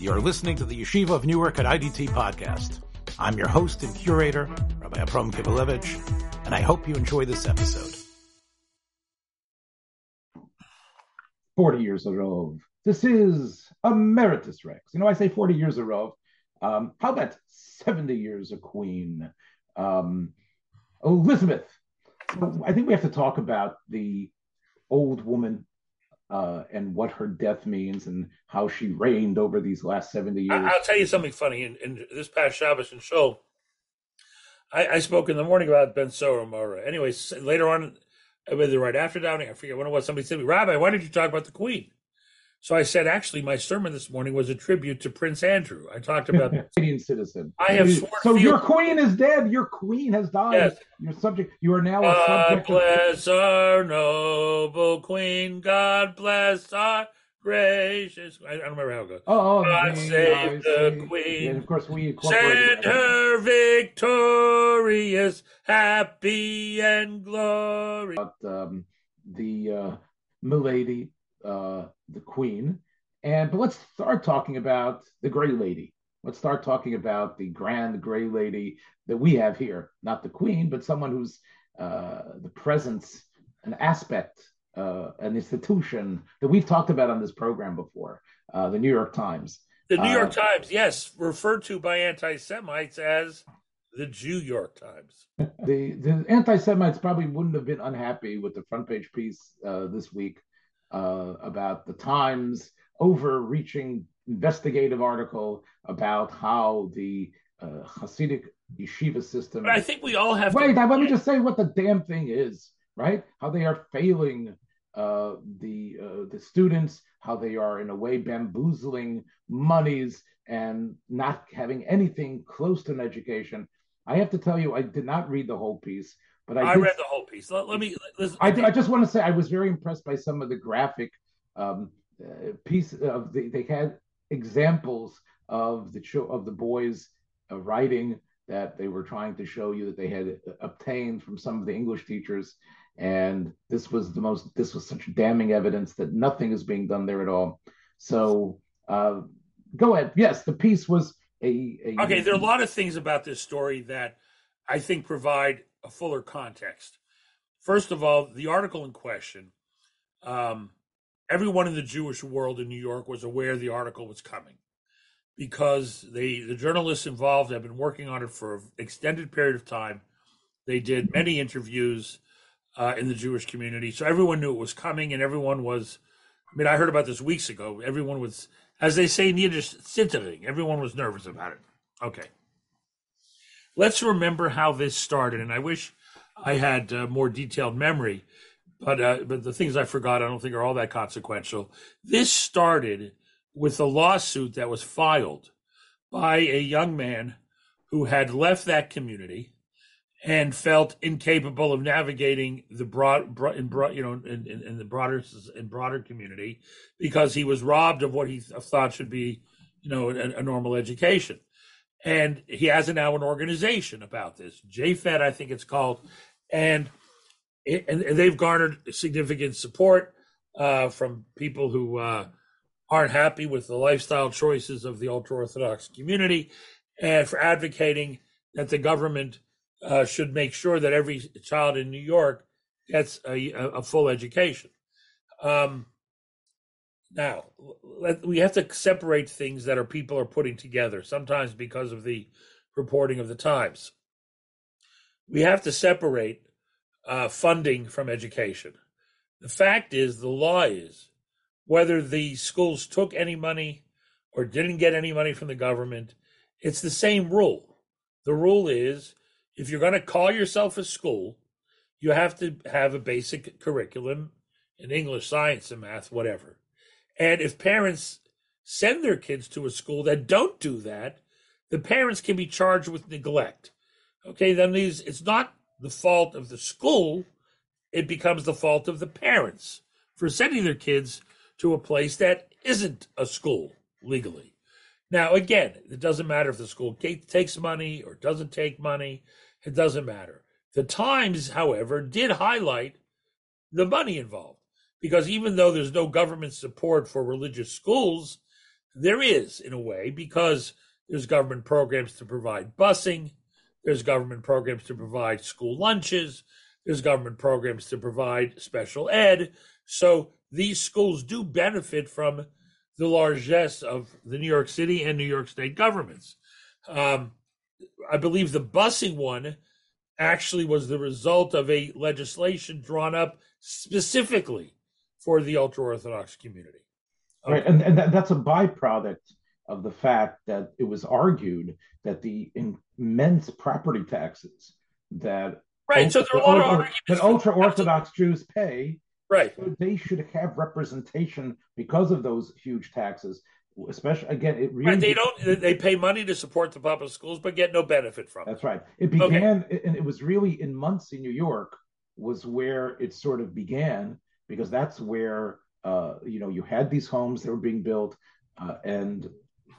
You're listening to the Yeshiva of Newark at IDT podcast. I'm your host and curator, Rabbi Abram Kibalevich, and I hope you enjoy this episode. 40 years of Rove. This is Emeritus Rex. You know, I say 40 years of Rove. Um, how about 70 years of Queen? Um, Elizabeth. So I think we have to talk about the old woman uh, and what her death means and how she reigned over these last 70 years. I, will tell you something funny. In, in, this past Shabbos and show, I, I, spoke in the morning about Ben Sorer Umoreh. Anyways, later on, whether right after davening, I forget when it was, somebody said, to me, Rabbi, why did you talk about the Queen? So I said, actually, my sermon this morning was a tribute to Prince Andrew. I talked about Canadian citizen. I have so your queen is dead. Your queen has died. Yes. Your subject. You are now a subject. God bless of... our noble queen. God bless our gracious. I, I don't remember how it goes. Oh, oh God save the queen. Yeah, of course, we send her victorious, happy and glorious. Um, the uh, milady uh, the Queen. And but let's start talking about the Gray Lady. Let's start talking about the Grand Gray Lady that we have here, not the Queen, but someone who's uh, the presence, an aspect, uh, an institution that we've talked about on this program before. Uh, the New York Times. The New York uh, Times, yes, referred to by anti-Semites as the Jew York Times. the the anti-Semites probably wouldn't have been unhappy with the front page piece uh, this week uh, about the Times overreaching investigative article about how the uh, Hasidic yeshiva system. But I think we all have. Wait, to... let me just say what the damn thing is, right? How they are failing uh, the uh, the students, how they are in a way bamboozling monies and not having anything close to an education. I have to tell you, I did not read the whole piece, but I, I read the whole piece. Let, let me. I, I just want to say I was very impressed by some of the graphic um, uh, piece of the. They had examples of the show of the boys uh, writing that they were trying to show you that they had obtained from some of the English teachers, and this was the most. This was such damning evidence that nothing is being done there at all. So uh, go ahead. Yes, the piece was a, a. Okay, there are a lot of things about this story that I think provide a fuller context. First of all, the article in question, um, everyone in the Jewish world in New York was aware the article was coming because they, the journalists involved have been working on it for an extended period of time. They did many interviews uh, in the Jewish community, so everyone knew it was coming, and everyone was. I mean, I heard about this weeks ago. Everyone was, as they say in Yiddish, zittering. Everyone was nervous about it. Okay let's remember how this started. And I wish I had uh, more detailed memory, but uh, but the things I forgot I don't think are all that consequential. This started with a lawsuit that was filed by a young man who had left that community and felt incapable of navigating the broad, broad in broad, you know, in, in, in, the broader in broader community because he was robbed of what he thought should be, you know, a, a normal education and he has now an organization about this Yaffed i think it's called. And it, and, they've garnered significant support uh, from people who uh, aren't happy with the lifestyle choices of the ultra orthodox community and for advocating that the government uh, should make sure that every child in new york gets a, a full education. Um, now, we have to separate things that our people are putting together, sometimes because of the reporting of the Times. We have to separate uh, funding from education. The fact is, the law is whether the schools took any money or didn't get any money from the government, it's the same rule. The rule is if you're going to call yourself a school, you have to have a basic curriculum in English, science, and math, whatever. And if parents send their kids to a school that don't do that, the parents can be charged with neglect. Okay, then these it's not the fault of the school, it becomes the fault of the parents for sending their kids to a place that isn't a school legally. Now, again, it doesn't matter if the school takes money or doesn't take money, it doesn't matter. The Times, however, did highlight the money involved because even though there's no government support for religious schools, there is, in a way, because there's government programs to provide busing, there's government programs to provide school lunches, there's government programs to provide special ed. So these schools do benefit from the largesse of the New York City and New York State governments. Um, I believe the busing one actually was the result of a legislation drawn up specifically for the ultra Orthodox community. Okay. Right, and, and that, that's a byproduct of the fact that it was argued that the immense property taxes that right, ultra, so there are a lot of that ultra Orthodox Jews pay, right, they should have representation because of those huge taxes. Especially again, it really right, they don't. They pay money to support the public schools, but get no benefit from. It. That's right. It began, okay. and it was really in Monsey, New York, was where it sort of began because that's where uh, you know you had these homes that were being built, uh, and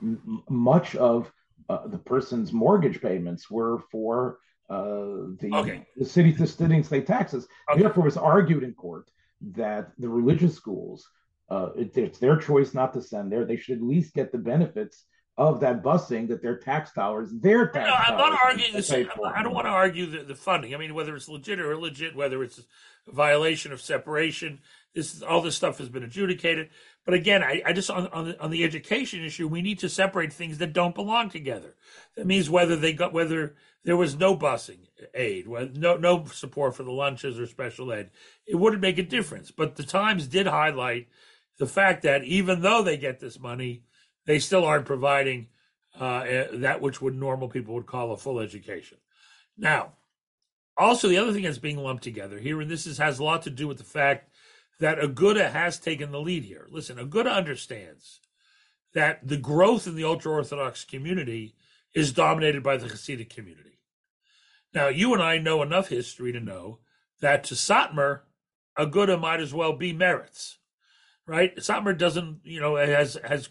m- much of uh, the person's mortgage payments were for uh, the, okay. the city sustaining state taxes. Okay. Therefore, it was argued in court that the religious schools, uh, it, it's their choice not to send there. They should at least get the benefits of that busing that their tax dollars, their tax. No, I'm not arguing this. I don't want to argue the, the funding. I mean, whether it's legit or illegit, whether it's a violation of separation, this all this stuff has been adjudicated. But again, I, I just on on the, on the education issue, we need to separate things that don't belong together. That means whether they got whether there was no busing aid, no no support for the lunches or special ed, it wouldn't make a difference. But the Times did highlight the fact that even though they get this money they still aren't providing uh, eh, that which would normal people would call a full education. Now, also the other thing that's being lumped together here, and this is, has a lot to do with the fact that Aguda has taken the lead here. Listen, Aguda understands that the growth in the ultra Orthodox community is dominated by the Hasidic community. Now, you and I know enough history to know that to Satmar, Aguda might as well be Meretz, right? Satmar doesn't, you know, has has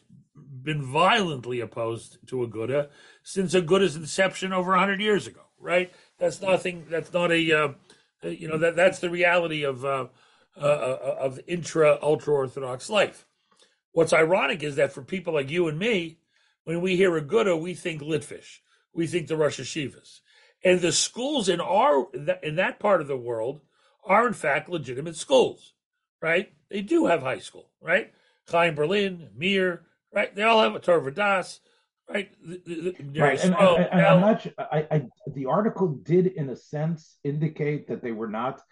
been violently opposed to Aguda since Aguda's inception over 100 years ago, right? That's nothing, that's not a, uh, you know, that that's the reality of, uh, uh, uh of intra ultra Orthodox life. What's ironic is that for people like you and me, when we hear Aguda, we think Litvish, we think the Rosh Yeshivas. And the schools in our in that part of the world are in fact legitimate schools, right? They do have high school, right? Chaim Berlin, Mir, right? They all have a Torah Das, right? right, and, and, and I'm not. I, I, the article did, in a sense, indicate that they were not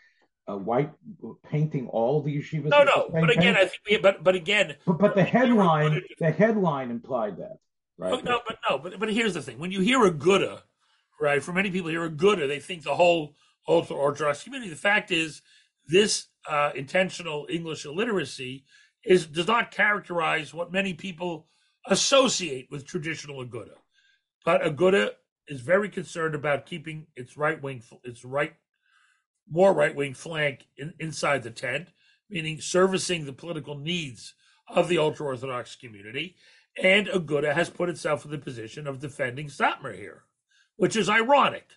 uh, white painting all the yeshivas. No, no, but again, paint. I think, we, but but again, but, but the headline, the headline implied that, right? Oh, no, but no, but but here's the thing: when you hear Aguda, right? For many people, hear Aguda, they think the whole ultra Orthodox community. The fact is, this uh, intentional English illiteracy is does not characterize what many people associate with traditional Aguda. But Aguda is very concerned about keeping its right wing, its right, more right wing flank in, inside the tent, meaning servicing the political needs of the ultra Orthodox community. And Aguda has put itself in the position of defending Satmar here, which is ironic,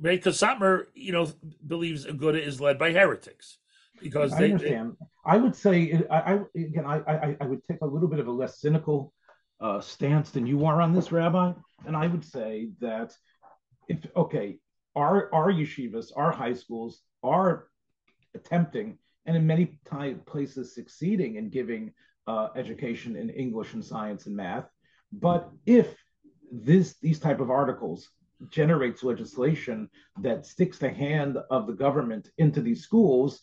right? Because Satmar, you know, believes Aguda is led by heretics because I understand. They, I would say, I, I again, I, I, I would take a little bit of a less cynical uh, stance than you are on this, Rabbi, and I would say that if okay, our our yeshivas, our high schools are attempting and in many time, places succeeding in giving uh, education in English and science and math. But if this these type of articles generates legislation that sticks the hand of the government into these schools,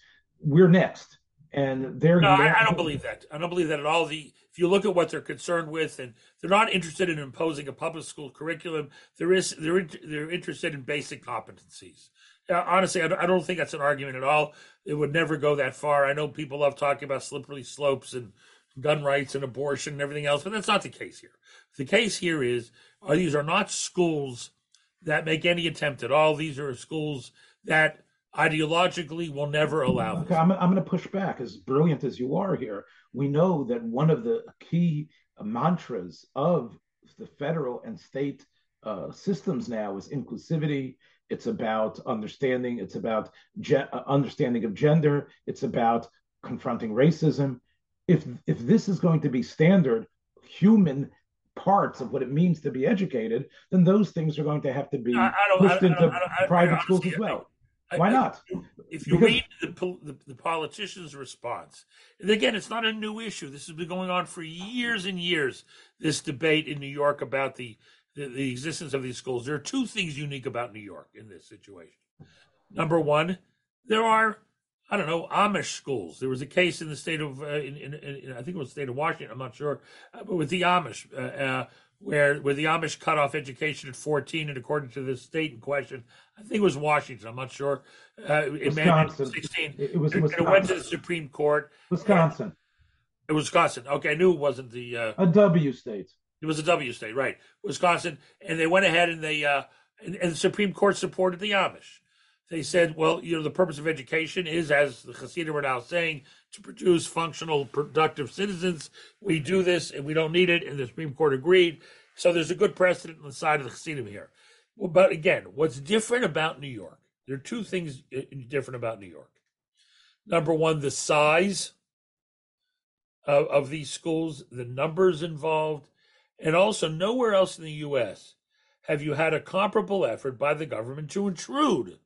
we're next. And they're no, I, I, don't believe that. I don't believe that at all. The if you look at what they're concerned with, and they're not interested in imposing a public school curriculum. There is they're they're interested in basic competencies. Uh, honestly, I don't think that's an argument at all. It would never go that far. I know people love talking about slippery slopes and gun rights and abortion and everything else, but that's not the case here. The case here is are these are not schools that make any attempt at all. These are schools that ideologically will never allow okay, I'm, I'm going to push back as brilliant as you are here. We know that one of the key mantras of the federal and state uh, systems now is inclusivity. It's about understanding it's about ge- uh, understanding of gender. It's about confronting racism. If if this is going to be standard human parts of what it means to be educated, then those things are going to have to be I, I pushed I, into private schools as well. Why not? If you because, read the, the, the, politician's response, and again, it's not a new issue. This has been going on for years and years. This debate in New York about the, the, the existence of these schools. There are two things unique about New York in this situation. Number one, there are I don't know Amish schools. There was a case in the state of uh, in, in, in, I think it was the state of Washington. I'm not sure, uh, but with the Amish, uh, uh where where the Amish cut off education at 14, and according to the state in question, I think it was Washington. I'm not sure. Uh, it Wisconsin. 16. It, was it, Wisconsin. it went to the Supreme Court. Wisconsin. It was Wisconsin. Okay, I knew it wasn't the uh, a W state. It was a W state, right? Wisconsin, and they went ahead and they uh, and, and the Supreme Court supported the Amish. They said, well, you know, the purpose of education is, as the Hasidim are now saying, to produce functional, productive citizens. We do this and we don't need it, and the Supreme Court agreed. So there's a good precedent on the side of the Hasidim here. Well, but again, what's different about New York? There are two things uh, different about New York. Number one, the size of, of these schools, the numbers involved, and also nowhere else in the U.S. have you had a comparable effort by the government to intrude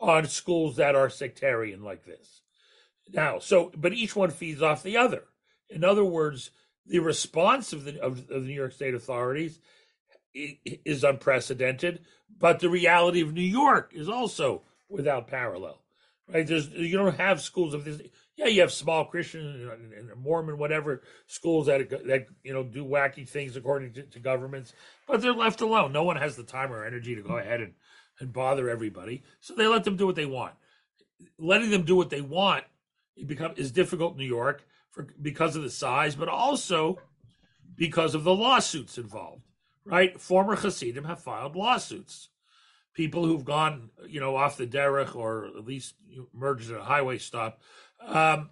on schools that are sectarian like this. Now, so, but each one feeds off the other. In other words, the response of the, of, of the New York State authorities is unprecedented, but the reality of New York is also without parallel. Right? There's you don't have schools of this. Yeah, you have small Christian and Mormon, whatever schools that that you know do wacky things according to, to governments, but they're left alone. No one has the time or energy to go mm-hmm. ahead and and bother everybody. So they let them do what they want. Letting them do what they want become is difficult in New York for because of the size, but also because of the lawsuits involved. Right? Former Hasidim have filed lawsuits. People who've gone, you know, off the derech or at least merged at a highway stop, um,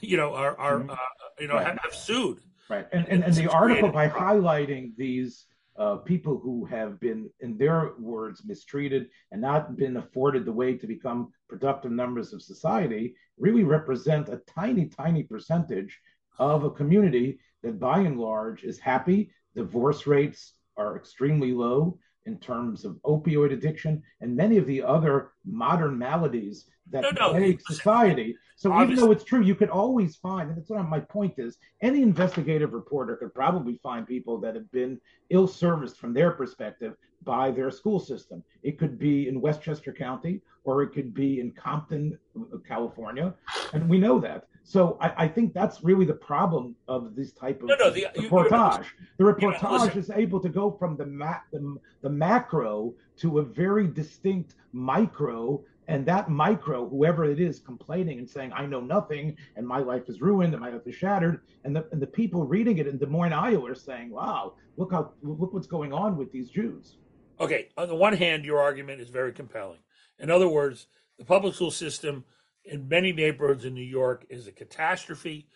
you know, are, are mm-hmm. uh, you know, right. have, have, sued. Right. And, and, and the article by highlighting these uh, people who have been, in their words, mistreated and not been afforded the way to become productive members of society really represent a tiny, tiny percentage of a community that by and large is happy. Divorce rates are extremely low in terms of opioid addiction and many of the other modern maladies that no, no. plague society. So Obviously. even though it's true, you could always find, and that's what my point is, any investigative reporter could probably find people that have been ill serviced from their perspective by their school system. It could be in Westchester County or it could be in Compton, California, and we know that. So I, I think that's really the problem of this type of no, no, the, reportage. You, the reportage is able to go from the, ma- the the macro to a very distinct micro and that micro, whoever it is, complaining and saying, "I know nothing, and my life is ruined, and my life is shattered," and the and the people reading it in Des Moines, Iowa, are saying, "Wow, look how look what's going on with these Jews." Okay, on the one hand, your argument is very compelling. In other words, the public school system in many neighborhoods in New York is a catastrophe.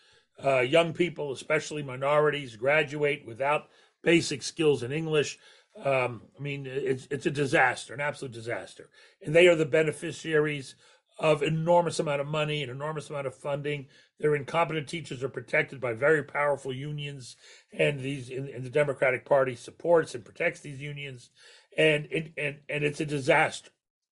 Uh, young people, especially minorities, graduate without basic skills in English. Um, I mean, it's it's a disaster, an absolute disaster, and they are the beneficiaries of enormous amount of money, an enormous amount of funding. Their incompetent teachers are protected by very powerful unions, and these and, and the Democratic Party supports and protects these unions, and and and, and it's a disaster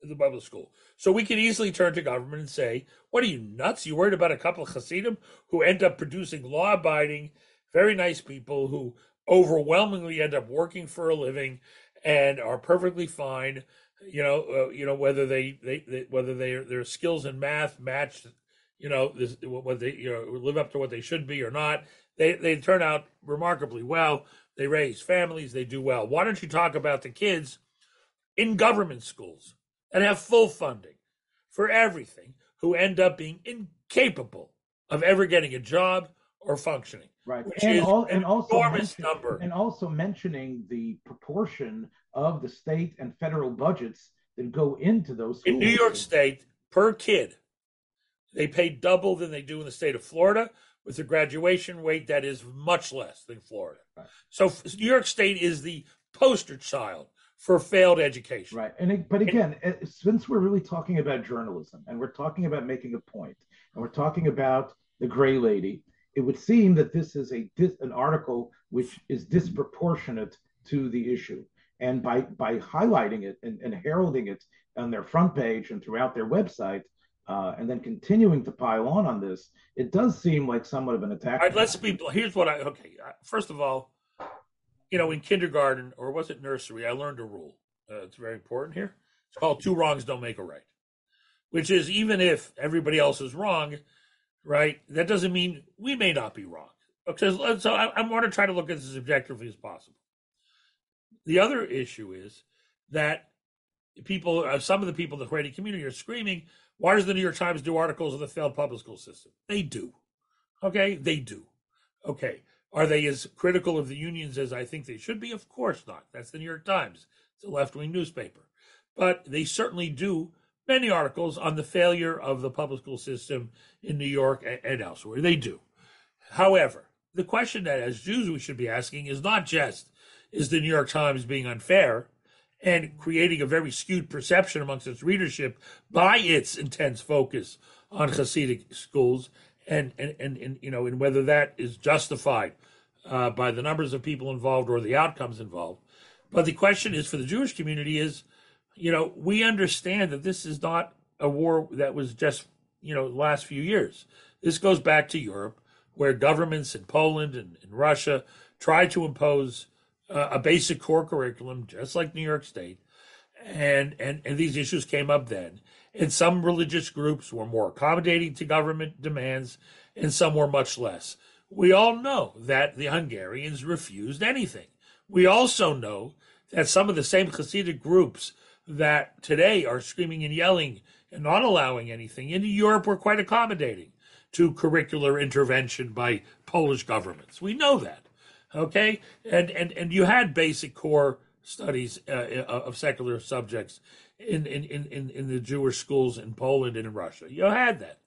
the Bible school. So we can easily turn to government and say, "What are you nuts? You worried about a couple of Hasidim who end up producing law-abiding, very nice people who overwhelmingly end up working for a living and are perfectly fine. You know, uh, you know whether they, they, they whether they their skills in math match, you know, this, what they you know live up to what they should be or not. They they turn out remarkably well. They raise families. They do well. Why don't you talk about the kids in government schools and have full funding for everything who end up being incapable of ever getting a job or functioning? Right, and, all, and also number. and also mentioning the proportion of the state and federal budgets that go into those. Schools. In New York State, per kid, they pay double than they do in the state of Florida, with a graduation rate that is much less than Florida. Right. So New York State is the poster child for failed education. Right, and it, but again, and, since we're really talking about journalism and we're talking about making a point, and we're talking about the gray lady it would seem that this is a an article which is disproportionate to the issue. And by by highlighting it and, and heralding it on their front page and throughout their website, uh, and then continuing to pile on on this, it does seem like somewhat of an attack. All right, let's be. Here's what I okay. Uh, first of all, you know, in kindergarten or was it nursery, I learned a rule. Uh, it's very important here. It's called two wrongs don't make a right, which is even if everybody else is wrong, right? That doesn't mean we may not be wrong. Because so I, I want to try to look at this as objectively as possible. The other issue is that people, uh, some of the people in the Haredi community are screaming, why does the New York Times do articles of the failed public school system? They do. Okay, they do. Okay. Are they as critical of the unions as I think they should be? Of course not. That's the New York Times. It's a left wing newspaper. But they certainly do many articles on the failure of the public school system in New York and elsewhere. They do. However, the question that as Jews we should be asking is not just is the New York Times being unfair and creating a very skewed perception amongst its readership by its intense focus on Hasidic schools and and, and, and you know and whether that is justified uh, by the numbers of people involved or the outcomes involved. But the question is for the Jewish community is, you know, we understand that this is not a war that was just you know last few years. This goes back to Europe, where governments in Poland and in Russia tried to impose uh, a basic core curriculum, just like New York State, and and and these issues came up then. And some religious groups were more accommodating to government demands, and some were much less. We all know that the Hungarians refused anything. We also know that some of the same Hasidic groups that today are screaming and yelling and not allowing anything in Europe were quite accommodating to curricular intervention by Polish governments. We know that. Okay, and and and you had basic core studies uh, uh, of secular subjects in, in in in the Jewish schools in Poland and in Russia. You had that,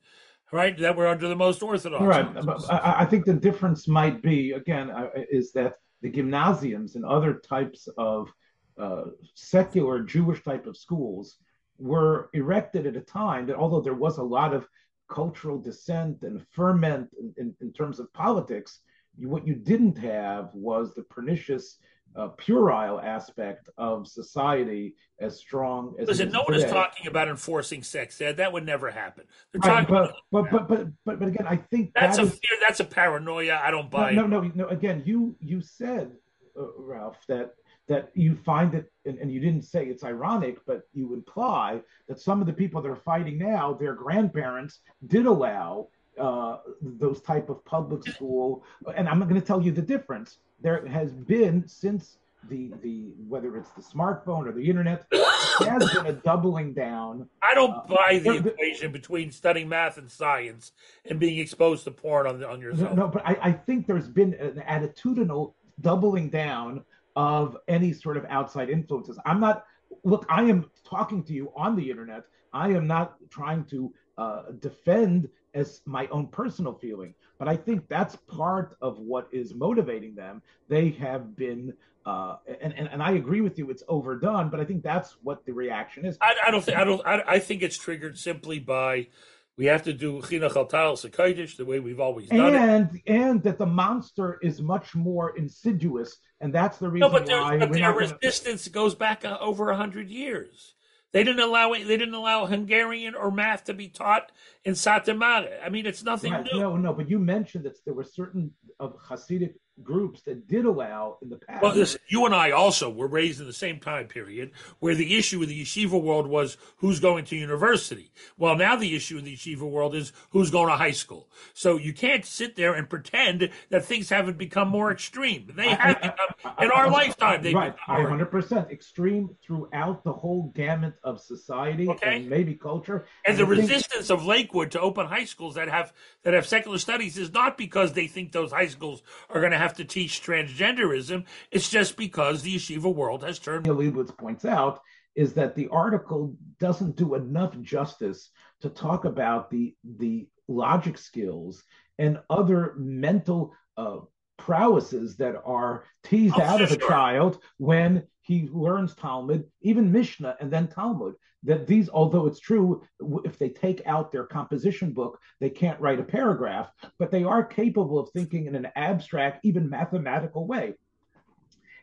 right? That were under the most orthodox. Right. I, I think the difference might be again uh, is that the gymnasiums and other types of uh, secular Jewish type of schools were erected at a time that, although there was a lot of cultural dissent and ferment in, in, in terms of politics, you, what you didn't have was the pernicious uh, puerile aspect of society as strong as. Listen, no one is talking about enforcing sex ed. That would never happen. They're talking but, but, but, but, but, but again, I think that's that a is, fear. That's a paranoia. I don't buy. No, no, no, no. Again, you you said, uh, Ralph, that that you find it, and, and, you didn't say it's ironic, but you imply that some of the people that are fighting now, their grandparents did allow uh, those type of public school. And I'm going to tell you the difference. There has been since the the whether it's the smartphone or the internet, there has been a doubling down. I don't uh, buy the equation between studying math and science and being exposed to porn on on your no, no, but I, I think there's been an attitudinal doubling down of any sort of outside influences. I'm not look. I am talking to you on the internet. I am not trying to uh, defend as my own personal feeling. But I think that's part of what is motivating them. They have been, uh, and, and and I agree with you, it's overdone. But I think that's what the reaction is. I, I don't think I don't. I, I, think it's triggered simply by we have to do chinuch al the way we've always done and, it, and that the monster is much more insidious, and that's the reason no, but why. But their resistance gonna... goes back uh, over a hundred years. They didn't allow it. They didn't allow Hungarian or math to be taught in Sate I mean, it's nothing right. new. No, no. But you mentioned that there were certain of Hasidic groups that did allow in the past. Well, listen, you and I also were raised in the same time period where the issue in the yeshiva world was who's going to university. Well, now the issue in the yeshiva world is who's going to high school. So you can't sit there and pretend that things haven't become more extreme. They have become, in our lifetime, they right. I 100% extreme throughout the whole gamut of society okay. and maybe culture. And, and the resistance think... of Lakewood to open high schools that have that have secular studies is not because they think those high schools are going to have have to teach transgenderism. It's just because the yeshiva world has turned. Leibowitz points out is that the article doesn't do enough justice to talk about the the logic skills and other mental uh, prowesses that are teased oh, out of a child when he learns Talmud, even Mishnah and then Talmud. That these, although it's true, if they take out their composition book, they can't write a paragraph, but they are capable of thinking in an abstract, even mathematical way.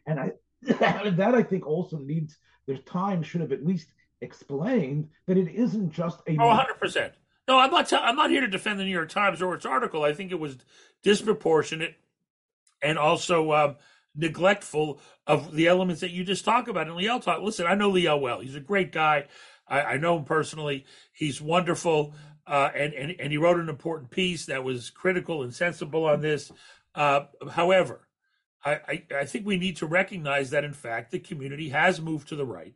And I, that I think also needs, there's time should have at least explained that it isn't just a. Oh, 100%. No, I'm not. T- I'm not here to defend the New York Times or its article. I think it was disproportionate and also um, neglectful of the elements that you just talk about. And Liel talk. Listen, I know Liel well. He's a great guy. I, I know him personally. He's wonderful, uh, and, and and he wrote an important piece that was critical and sensible on this. Uh, however, I, I, I think we need to recognize that in fact the community has moved to the right.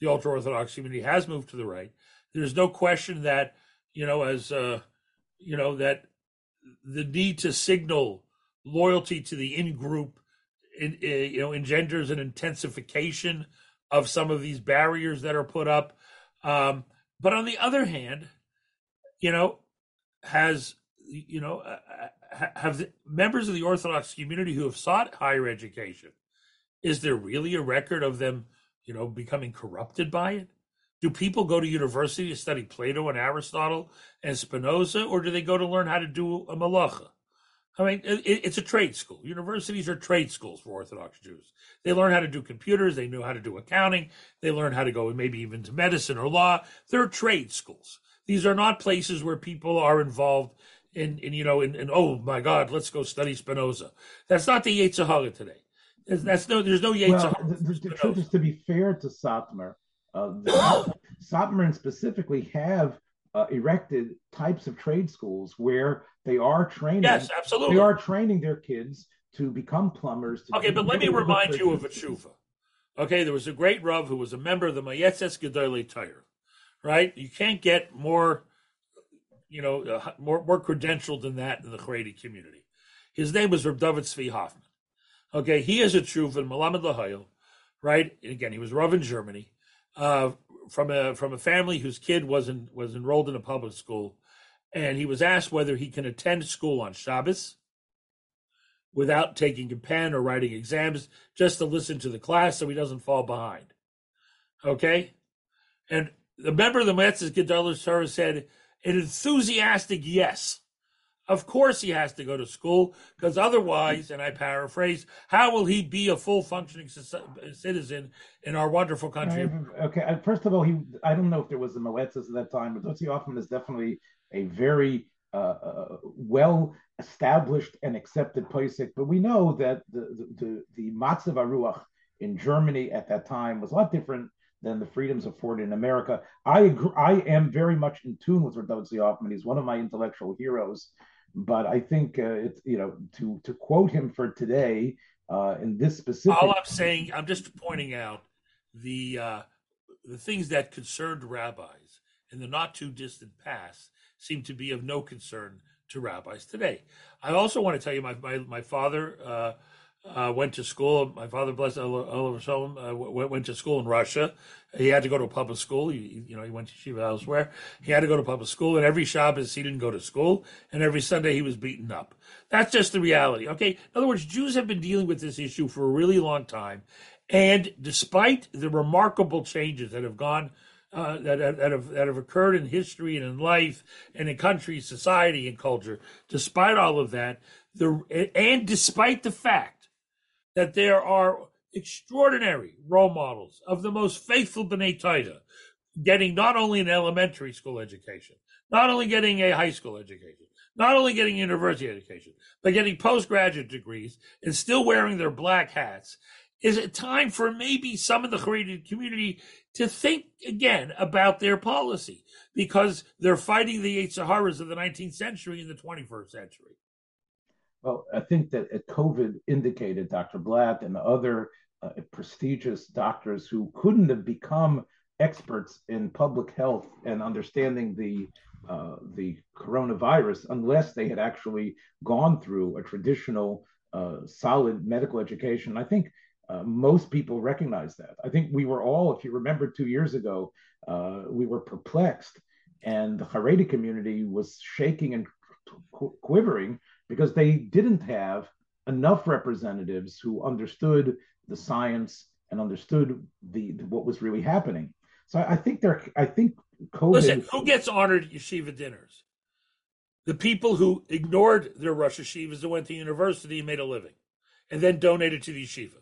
The ultra orthodox community has moved to the right. There's no question that you know as uh, you know that the need to signal loyalty to the in group uh, you know engenders an intensification of some of these barriers that are put up. Um, but on the other hand you know has you know uh, uh have members of the orthodox community who have sought higher education is there really a record of them you know becoming corrupted by it? Do people go to university to study plato and aristotle and spinoza or do they go to learn how to do a malacha I mean, it, it's a trade school. Universities are trade schools for Orthodox Jews. They learn how to do computers. They know how to do accounting. They learn how to go maybe even to medicine or law. They're trade schools. These are not places where people are involved in, in you know, in, in oh my God, let's go study Spinoza. That's not the Yetzer Hara today. That's no, there's no Yetzer Hara. Well, the, the, the truth is, to be fair to Satmar, uh, Satmar specifically have uh, erected types of trade schools where they are training. Yes, absolutely. They are training their kids to become plumbers. To okay, but let me remind you of a tshuva. Okay, there was a great Rav who was a member of the Moyetzes Gedolei Torah, right? You can't get more, you know, uh, more more credentialed than that in the Haredi community. His name was Rav David Zvi Hoffman. Okay, he is a tshuva in Melamed Leho'il, right? And again, he was Rav in Germany. Uh, from a from a family whose kid wasn't was enrolled in a public school, and he was asked whether he can attend school on Shabbos without taking a pen or writing exams, just to listen to the class so he doesn't fall behind. Okay, and the member of the Moyetzes Gedolei Torah said an enthusiastic yes. Of course, he has to go to school because otherwise, and I paraphrase, how will he be a full functioning citizen in our wonderful country? Okay, first of all, he I don't know if there was a Moetzes at that time, but Dotzi Hoffman is definitely a very uh, uh, well established and accepted posek. But we know that the the, the Matzav Aruach in Germany at that time was a lot different than the freedoms afforded in America. I agree, I am very much in tune with Radozi Hoffman. He's one of my intellectual heroes. But I think uh, it's you know to to quote him for today uh, in this specific. All I'm saying, I'm just pointing out the uh, the things that concerned rabbis in the not too distant past seem to be of no concern to rabbis today. I also want to tell you, my my, my father uh, went to school. My father, blessed alav hashalom, uh, went, went to school in Russia. He had to go to public school. He, you know, he went to yeshiva elsewhere. He had to go to public school, and every Shabbos he didn't go to school, and every Sunday he was beaten up. That's just the reality. Okay. In other words, Jews have been dealing with this issue for a really long time, and despite the remarkable changes that have gone. Uh, that, that, have that have occurred in history and in life and in country, society, and culture. Despite all of that, the and despite the fact that there are extraordinary role models of the most faithful B'nai Torah, getting not only an elementary school education, not only getting a high school education, not only getting university education, but getting postgraduate degrees and still wearing their black hats. Is it time for maybe some of the Haredi community to think again about their policy because they're fighting the Yetzer Haras of the 19th century and the 21st century? Well, I think that COVID indicated Dr. Blatt and other uh, prestigious doctors who couldn't have become experts in public health and understanding the uh, the coronavirus unless they had actually gone through a traditional uh, solid medical education. I think uh, most people recognize that. I think we were all, if you remember two years ago, uh, we were perplexed and the Haredi community was shaking and quivering because they didn't have enough representatives who understood the science and understood the what was really happening. So I, I think there. I think COVID. Listen, who gets honored at yeshiva dinners? The people who ignored their Rosh Yeshivas and went to university and made a living, and then donated to the yeshiva.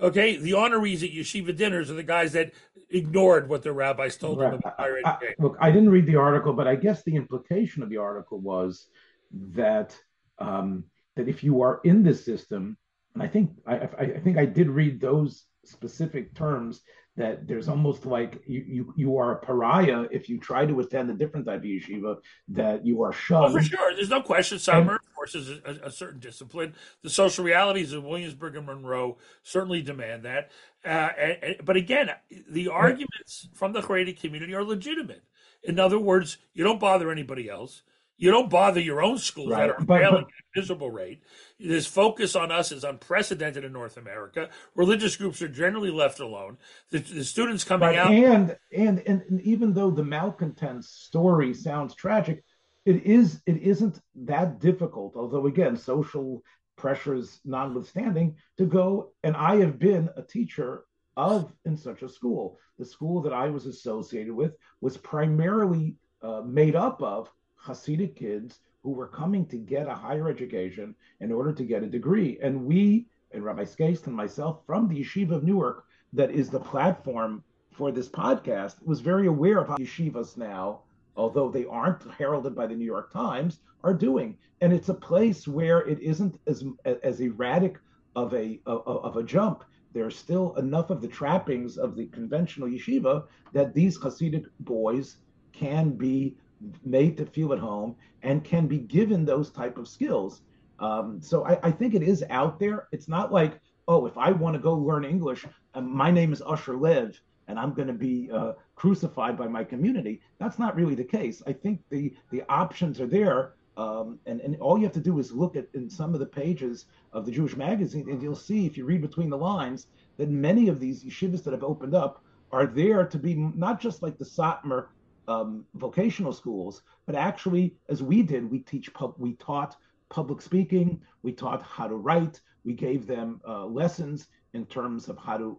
Okay, the honorees at yeshiva dinners are the guys that ignored what their rabbis told right. them about higher education. I, look, I didn't read the article, but I guess the implication of the article was that um, that if you are in this system, and I think I, I think I did read those specific terms that there's almost like you, you you are a pariah if you try to attend a different type of yeshiva that you are shunned. Oh, for sure, there's no question. Summer forces a, a, certain discipline. The social realities of Williamsburg and Monroe certainly demand that. Uh, and, and, but again, the arguments from the Haredi community are legitimate. In other words, you don't bother anybody else. You don't bother your own schools right. that are but, failing but, at a miserable rate. This focus on us is unprecedented in North America. Religious groups are generally left alone. The, the students coming out and, and and even though the malcontents story sounds tragic, it is it isn't that difficult. Although again, social pressures notwithstanding, to go and I have been a teacher of in such a school. The school that I was associated with was primarily uh, made up of Hasidic kids who were coming to get a higher education in order to get a degree. And we, and Rabbi Skast and myself from the Yeshiva of Newark, that is the platform for this podcast, was very aware of how yeshivas now, although they aren't heralded by the New York Times, are doing. And it's a place where it isn't as as erratic of a of, of a jump. There's still enough of the trappings of the conventional yeshiva that these Hasidic boys can be made to feel at home and can be given those type of skills. Um, so I, I, think it is out there. It's not like, oh, if I want to go learn English, um, my name is Asher Lev, and I'm going to be uh, crucified by my community. That's not really the case. I think the the options are there, um, and and all you have to do is look at in some of the pages of the Jewish magazine, and you'll see if you read between the lines that many of these yeshivas that have opened up are there to be not just like the Satmar um, vocational schools, but actually, as we did, we teach pub, we taught public speaking, we taught how to write, we gave them uh, lessons in terms of how to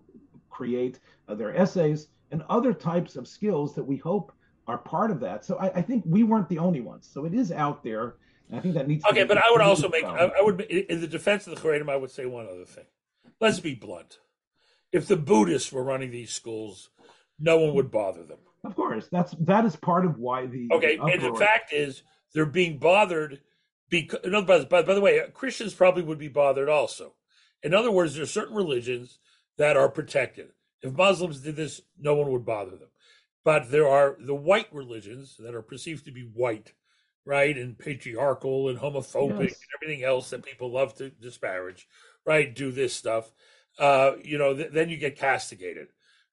create uh, their essays and other types of skills that we hope are part of that. So I, I think we weren't the only ones. So it is out there. I think that needs. To be okay, but I would also make. I, I, would, in the defense of the Haredim, I would say one other thing. Let's be blunt. If the Buddhists were running these schools, no one would bother them. Of course, that's that is part of why the okay. The and the fact is, they're being bothered because. No, by, by, by the way, Christians probably would be bothered also. In other words, there are certain religions that are protected. If Muslims did this, no one would bother them. But there are the white religions that are perceived to be white, right, and patriarchal and homophobic yes. and everything else that people love to disparage, right? Do this stuff. Uh, you know, th- then you get castigated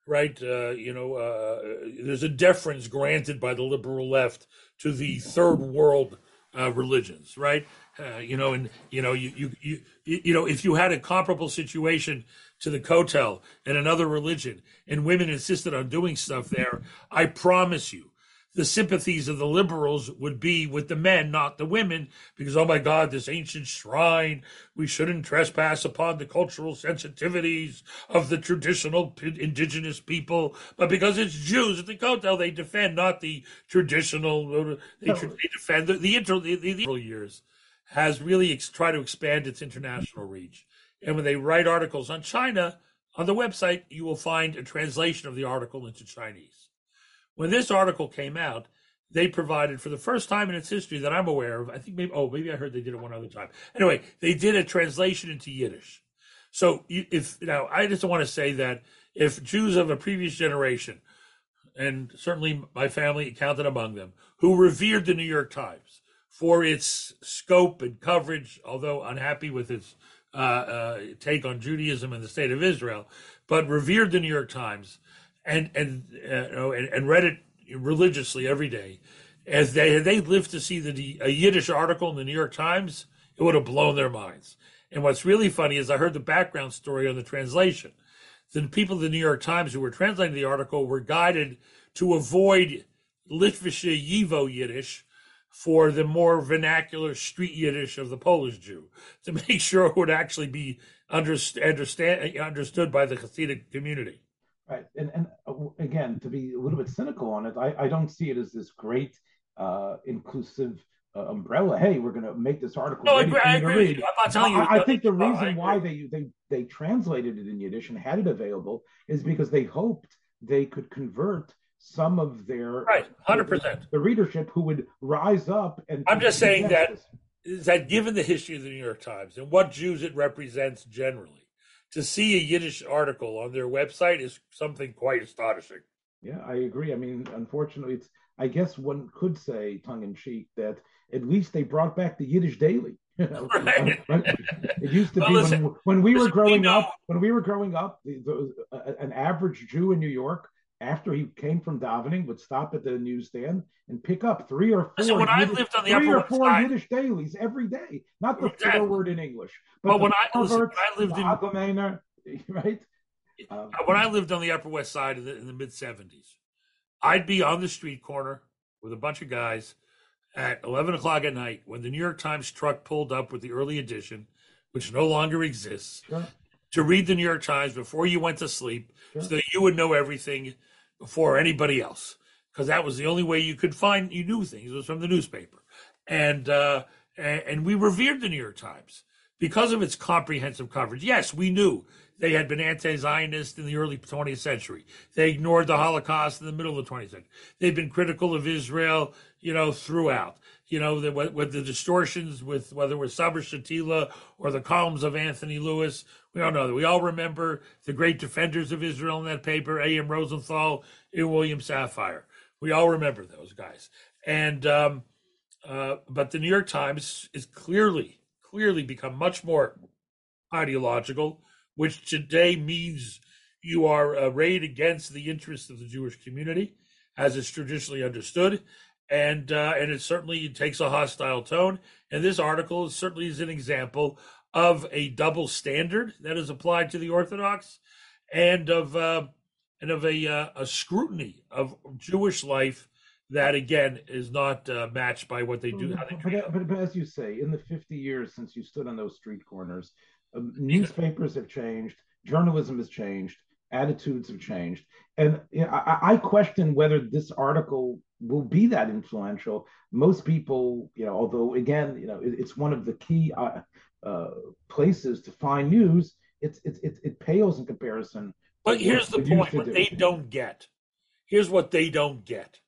right? Uh, you know, uh, there's a deference granted by the liberal left to the third world uh, religions, right? Uh, you know, and you know, you, you you you know, if you had a comparable situation to the Kotel and another religion, and women insisted on doing stuff there, I promise you, the sympathies of the liberals would be with the men, not the women, because, oh my God, this ancient shrine, we shouldn't trespass upon the cultural sensitivities of the traditional indigenous people. But because it's Jews at the Kotel, they defend not the traditional, uh, they, they defend the, the, inter, the, the, the years has really ex- tried to expand its international reach. And when they write articles on China, on the website, you will find a translation of the article into Chinese. When this article came out, they provided for the first time in its history that I'm aware of. I think maybe oh maybe I heard they did it one other time. Anyway, they did a translation into Yiddish. So if now I just want to say that if Jews of a previous generation, and certainly my family counted among them, who revered the New York Times for its scope and coverage, although unhappy with its uh, uh, take on Judaism and the state of Israel, but revered the New York Times and and uh, and, and read it religiously every day. As they had they lived to see the a Yiddish article in the New York Times, it would have blown their minds. And what's really funny is I heard the background story on the translation. The people of the New York Times who were translating the article were guided to avoid Litvische Yivo Yiddish for the more vernacular street Yiddish of the Polish Jew to make sure it would actually be understand, understood by the Hasidic community. Right, and and uh, again, to be a little bit cynical on it, I, I don't see it as this great uh, inclusive uh, umbrella. Hey, we're going to make this article. No, I agree. I, agree. I'm not telling you. I, I think the reason why they they they translated it in Yiddish and had it available is because they hoped they could convert some of their right, hundred percent, the readership who would rise up and. I'm just saying that is that given the history of the New York Times and what Jews it represents generally, to see a Yiddish article on their website is something quite astonishing. Yeah, I agree. I mean, unfortunately, it's I guess one could say tongue in cheek that at least they brought back the Yiddish Daily. right. It used to well, be listen, when, when, we were growing we up. When we were growing up, the, the, uh, an average Jew in New York after he came from davening, would stop at the newsstand and pick up three or four. So when Yiddish, I lived on the three Upper or four side, Yiddish dailies every day, not the exactly. word in English, but well, when I, listen, when I lived in right. Um, when I lived on the Upper West Side in the, the mid '70s, I'd be on the street corner with a bunch of guys at 11 o'clock at night when the New York Times truck pulled up with the early edition, which no longer exists, sure. To read the New York Times before you went to sleep sure. so that you would know everything before anybody else because that was the only way you could find you knew things. Was from the newspaper. And uh and, and we revered the new york times because of its comprehensive coverage. Yes we knew they had been anti-zionist in the early 20th century. They ignored the holocaust in the middle of the 20th century. They've been critical of israel you know throughout you know the, with the distortions with whether it was Sabra Shatila or the columns of Anthony Lewis we all know that. We all remember the great defenders of Israel in that paper, A.M. Rosenthal and William Safire. We all remember those guys. And um, uh, but the New York Times is clearly, clearly become much more ideological, which today means you are arrayed against the interests of the Jewish community, as is traditionally understood, and uh, and it certainly takes a hostile tone. And this article certainly is an example of a double standard that is applied to the Orthodox, and of uh, and of a uh, a scrutiny of Jewish life that again is not uh, matched by what they do. They but, but, but, as you say, in the 50 years since you stood on those street corners, um, newspapers have changed, journalism has changed, attitudes have changed, and you know, I, I, question whether this article will be that influential. Most people, you know, although again, you know, it, it's one of the key uh, uh, places to find news, it's, it's, it, it pales in comparison. But here's the point: what do. they don't get. Here's what they don't get.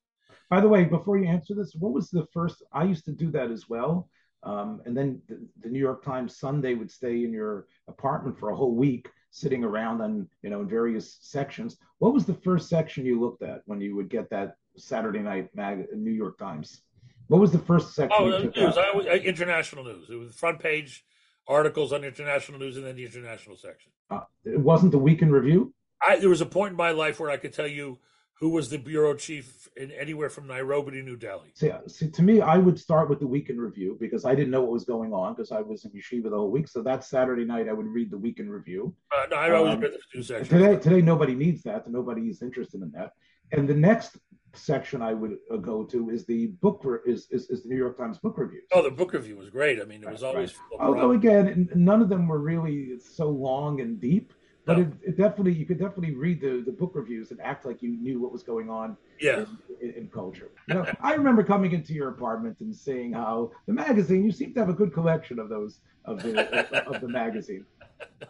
By the way, before you answer this, what was the first? I used to do that as well. Um, and then the, the, New York Times Sunday would stay in your apartment for a whole week, sitting around on you know in various sections. What was the first section you looked at when you would get that Saturday night mag New York Times? What was the first section? Oh, news, I, international news. It was front page articles on international news and then the international section. Uh, it wasn't the week in review. I, there was a point in my life where I could tell you who was the bureau chief in anywhere from Nairobi to New Delhi. See, see, to me, I would start with the week in review because I didn't know what was going on because I was in yeshiva the whole week. So that Saturday night, I would read the week in review. Uh, no, I always um, read the two sections. Today, today, nobody needs that. Nobody is interested in that. And the next section I would uh, go to is the book re- is, is, is the New York Times book review. Oh, the book review was great. I mean, it was right, always. Right. Although again, none of them were really so long and deep, but no. it, it, definitely you could definitely read the, the book reviews and act like you knew what was going on. Yeah. In, in, in culture. You know, I remember coming into your apartment and seeing how the magazine. You seem to have a good collection of those of the of, of the magazine.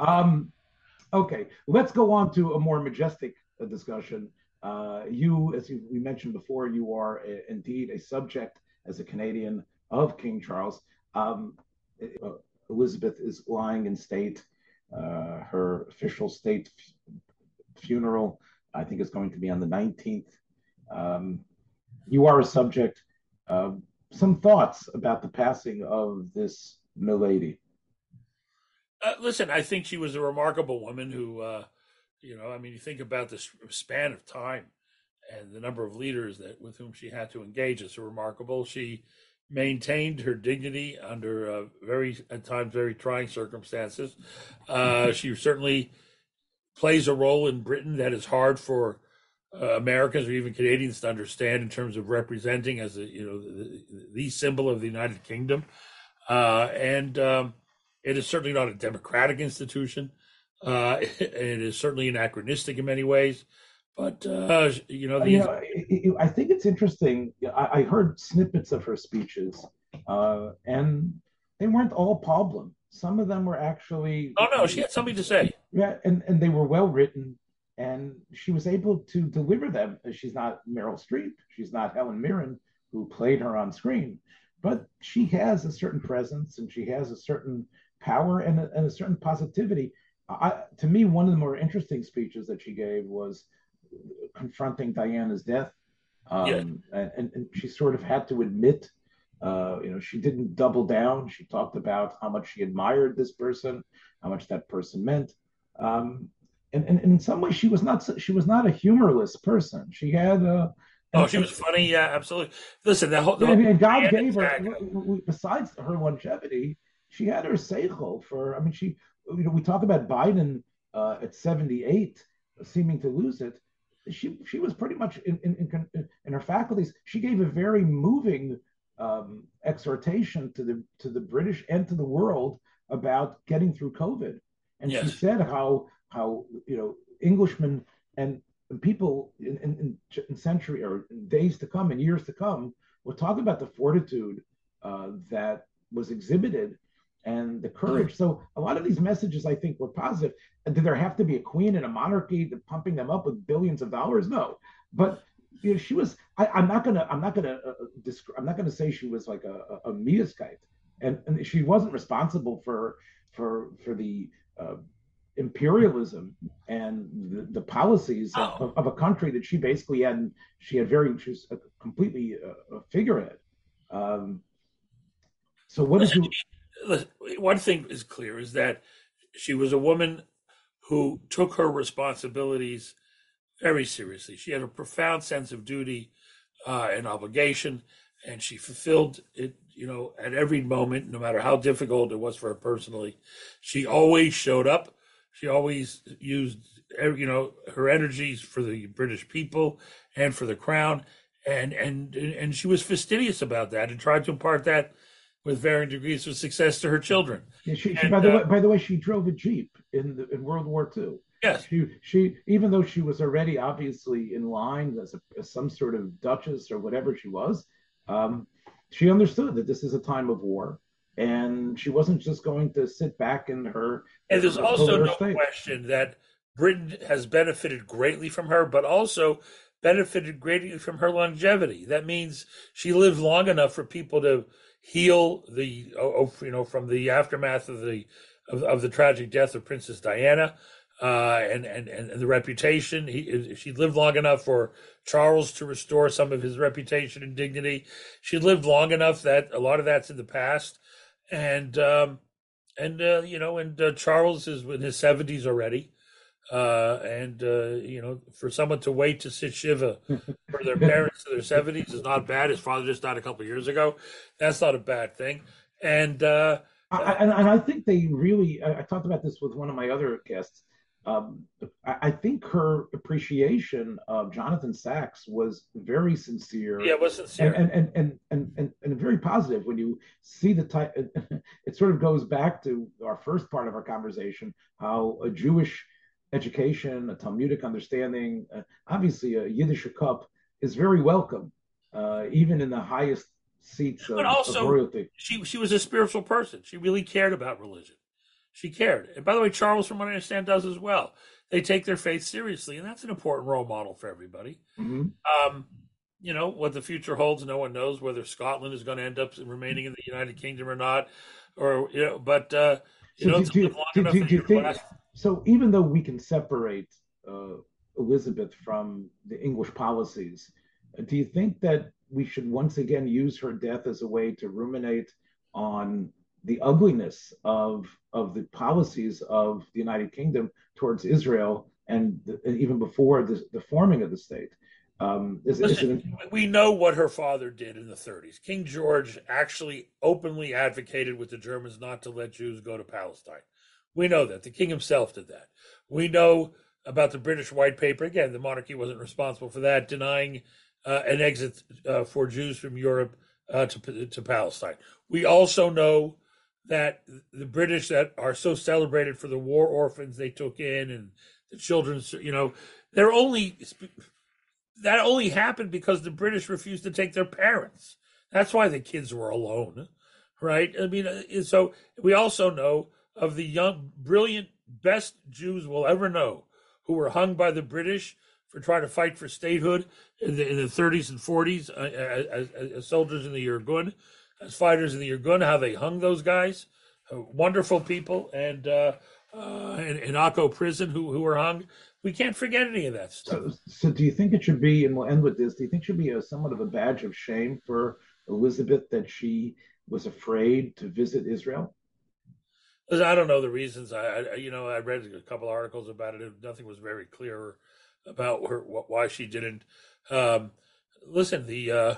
Um, okay, let's go on to a more majestic uh, discussion uh, you, as we mentioned before, you are a, indeed a subject as a Canadian of King Charles. Um, uh, Elizabeth is lying in state. Uh, her official state f- funeral, I think, is going to be on the 19th. Um, you are a subject. some thoughts about the passing of this milady. Uh, listen, I think she was a remarkable woman who uh, you know, I mean, you think about the span of time and the number of leaders that with whom she had to engage is remarkable. She maintained her dignity under uh, very at times very trying circumstances. Uh, she certainly plays a role in Britain that is hard for uh, Americans or even Canadians to understand in terms of representing as a you know the, the symbol of the United Kingdom, uh, and um, it is certainly not a democratic institution. Uh, it is certainly anachronistic in many ways, but uh, you know, the, you know I think it's interesting. I, I heard snippets of her speeches, uh, and they weren't all problem. Some of them were actually. Oh no, she had something to say. Yeah, and and they were well written and she was able to deliver them. She's not Meryl Streep, she's not Helen Mirren, who played her on screen, but she has a certain presence and she has a certain power and a, and a certain positivity. I, to me, one of the more interesting speeches that she gave was confronting Diana's death. Um, yeah. and, and she sort of had to admit, uh, you know, she didn't double down. She talked about how much she admired this person, how much that person meant. Um, and, and, and in some ways she was not she was not a humorless person. She had a Oh, she was funny. Yeah, absolutely. Listen, the whole. The yeah, I mean, God gave her. Besides her longevity, she had her seichel for. I mean, she. You know, we talk about Biden uh, at seventy-eight, seeming to lose it. She she was pretty much in in, in, in her faculties. She gave a very moving um, exhortation to the to the British and to the world about getting through COVID. And yes. she said how how you know Englishmen and, people in, in, in, century or in days to come and years to come will talk about the fortitude uh, that was exhibited and the courage. So a lot of these messages, I think, were positive. Did there have to be a queen and a monarchy pumping them up with billions of dollars? No, but you know, she was. I, am not gonna. I'm not gonna. Uh, descri- I'm not gonna say she was like a, a, a and, and she wasn't responsible for for for the uh, imperialism and the, the policies oh. of, of, a country that she basically had she had very she was a completely a, a figurehead um, so what listen, is listen, one thing is clear is that she was a woman who took her responsibilities very seriously. She had a profound sense of duty uh, and obligation and she fulfilled it you know at every moment no matter how difficult it was for her personally. She always showed up. She always used, you know, her energies for the British people and for the crown, and and and she was fastidious about that and tried to impart that with varying degrees of success to her children. Yeah, she, and, by the uh, way, by the way, she drove a jeep in the, in World War II. Yes, she she even though she was already obviously in line as, a, as some sort of duchess or whatever she was, um, she understood that this is a time of war and she wasn't just going to sit back in her. And there's also no state. question that Britain has benefited greatly from her, but also benefited greatly from her longevity. That means she lived long enough for people to heal the, oh, oh, you know, from the aftermath of the of, of the tragic death of Princess Diana. Uh, and, and and the reputation. He she lived long enough for Charles to restore some of his reputation and dignity. She lived long enough that a lot of that's in the past and um, and uh, you know, and uh, Charles is in his seventies already, uh, and uh, you know, for someone to wait to sit shiva for their parents to their seventies is not bad. His father just died a couple years ago. That's not a bad thing, and. Uh, I, and, and I think they really. I, I talked about this with one of my other guests um, I, think her appreciation of Jonathan Sacks was very sincere. Yeah, it was sincere. And and and and, and, and very positive when you see the type. It sort of goes back to our first part of our conversation, how a Jewish education, a Talmudic understanding, uh, obviously a Yiddishe kop is very welcome, uh, even in the highest seats of, but also, of royalty. She she was a spiritual person. She really cared about religion. She cared. And by the way, Charles, from what I understand, does as well. They take their faith seriously, and that's an important role model for everybody. Mm-hmm. Um, you know, what the future holds, no one knows whether Scotland is going to end up remaining in the United Kingdom or not. Or, you know, but, uh, you so know, do, do, do, do you think. So even though we can separate uh, Elizabeth from the English policies, do you think that we should once again use her death as a way to ruminate on the ugliness of of the policies of the United Kingdom towards Israel, and, the, and even before the, the, forming of the state. Um, is, Listen, is it... we know what her father did in the 30s. King George actually openly advocated with the Germans not to let Jews go to Palestine. We know that the king himself did that. We know about the British White Paper. Again, the monarchy wasn't responsible for that, denying uh, an exit uh, for Jews from Europe uh, to to Palestine. We also know that the British that are so celebrated for the war orphans they took in and the children's, you know, they're only that only happened because the British refused to take their parents. That's why the kids were alone, right? I mean, uh, so we also know of the young, brilliant, best Jews we'll ever know who were hung by the British for trying to fight for statehood in the, in the 30s and 40s uh, as, as, soldiers in the Irgun, as fighters in the Irgun, how they hung those guys. Uh, wonderful people. And uh, uh, in, in Akko prison who, who were hung. We can't forget any of that stuff. So, so do you think it should be, and we'll end with this, do you think it should be a, somewhat of a badge of shame for Elizabeth that she was afraid to visit Israel? I don't know the reasons. I, I, you know, I read a couple of articles about it. Nothing was very clear about her, why she didn't. Um, listen, the uh,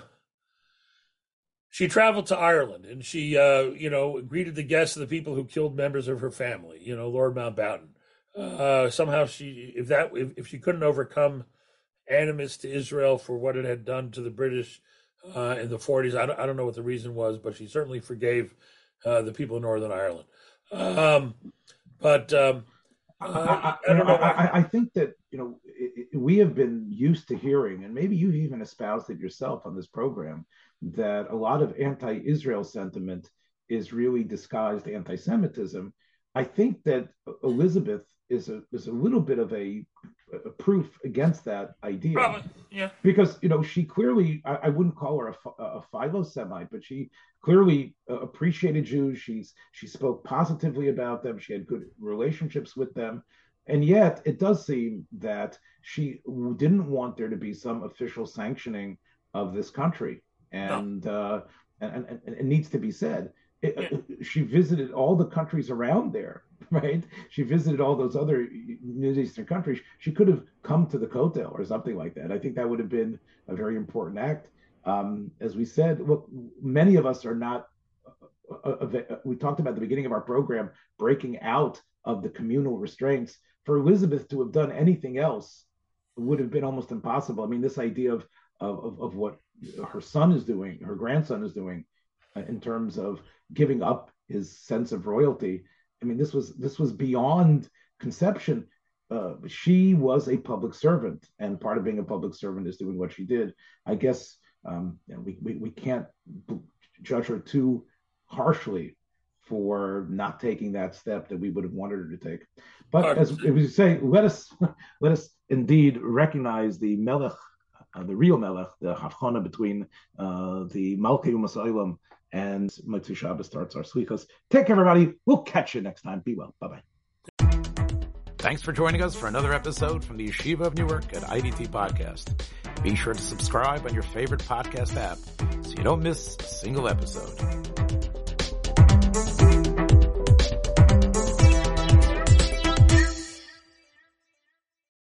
she traveled to Ireland and she, uh, you know, greeted the guests of the people who killed members of her family. You know, Lord Mountbatten. Uh, somehow she, if that, if, if she couldn't overcome animus to Israel for what it had done to the British uh, in the 40s, I don't, I don't know what the reason was, but she certainly forgave uh, the people of Northern Ireland. Um, but um, I, I, I, don't know. I, I, think that you know it, it, we have been used to hearing, and maybe you've even espoused it yourself on this program, that a lot of anti-Israel sentiment is really disguised anti-Semitism. I think that Elizabeth is a is a little bit of a proof against that idea. Probably, yeah. Because you know she clearly, I, I wouldn't call her a, a philo-Semite, but she clearly uh, appreciated Jews. She's she spoke positively about them. She had good relationships with them, and yet it does seem that she didn't want there to be some official sanctioning of this country, and no. uh, and, and, and, it needs to be said. It, yeah. She visited all the countries around there right? She visited all those other Middle Eastern countries. She could have come to the Kotel or something like that. I think that would have been a very important act. Um, as we said, look, many of us are not. Uh, uh, uh, we talked about the beginning of our program breaking out of the communal restraints. For Elizabeth to have done anything else would have been almost impossible. I mean, this idea of of, of what her son is doing, her grandson is doing, in terms of giving up his sense of royalty I mean, this was this was beyond conception. Uh, she was a public servant, and part of being a public servant is doing what she did. I guess um, we, we we can't judge her too harshly for not taking that step that we would have wanted her to take. But as, as we say, let us let us indeed recognize the melech, uh, the real melech, the havchana between uh, the Malkei Umos Ha'olam and Motzei Shabbos starts our slichos. Take care, everybody. We'll catch you next time. Be well. Bye bye. Thanks for joining us for another episode from the Yeshiva of Newark at IDT Podcast. Be sure to subscribe on your favorite podcast app so you don't miss a single episode.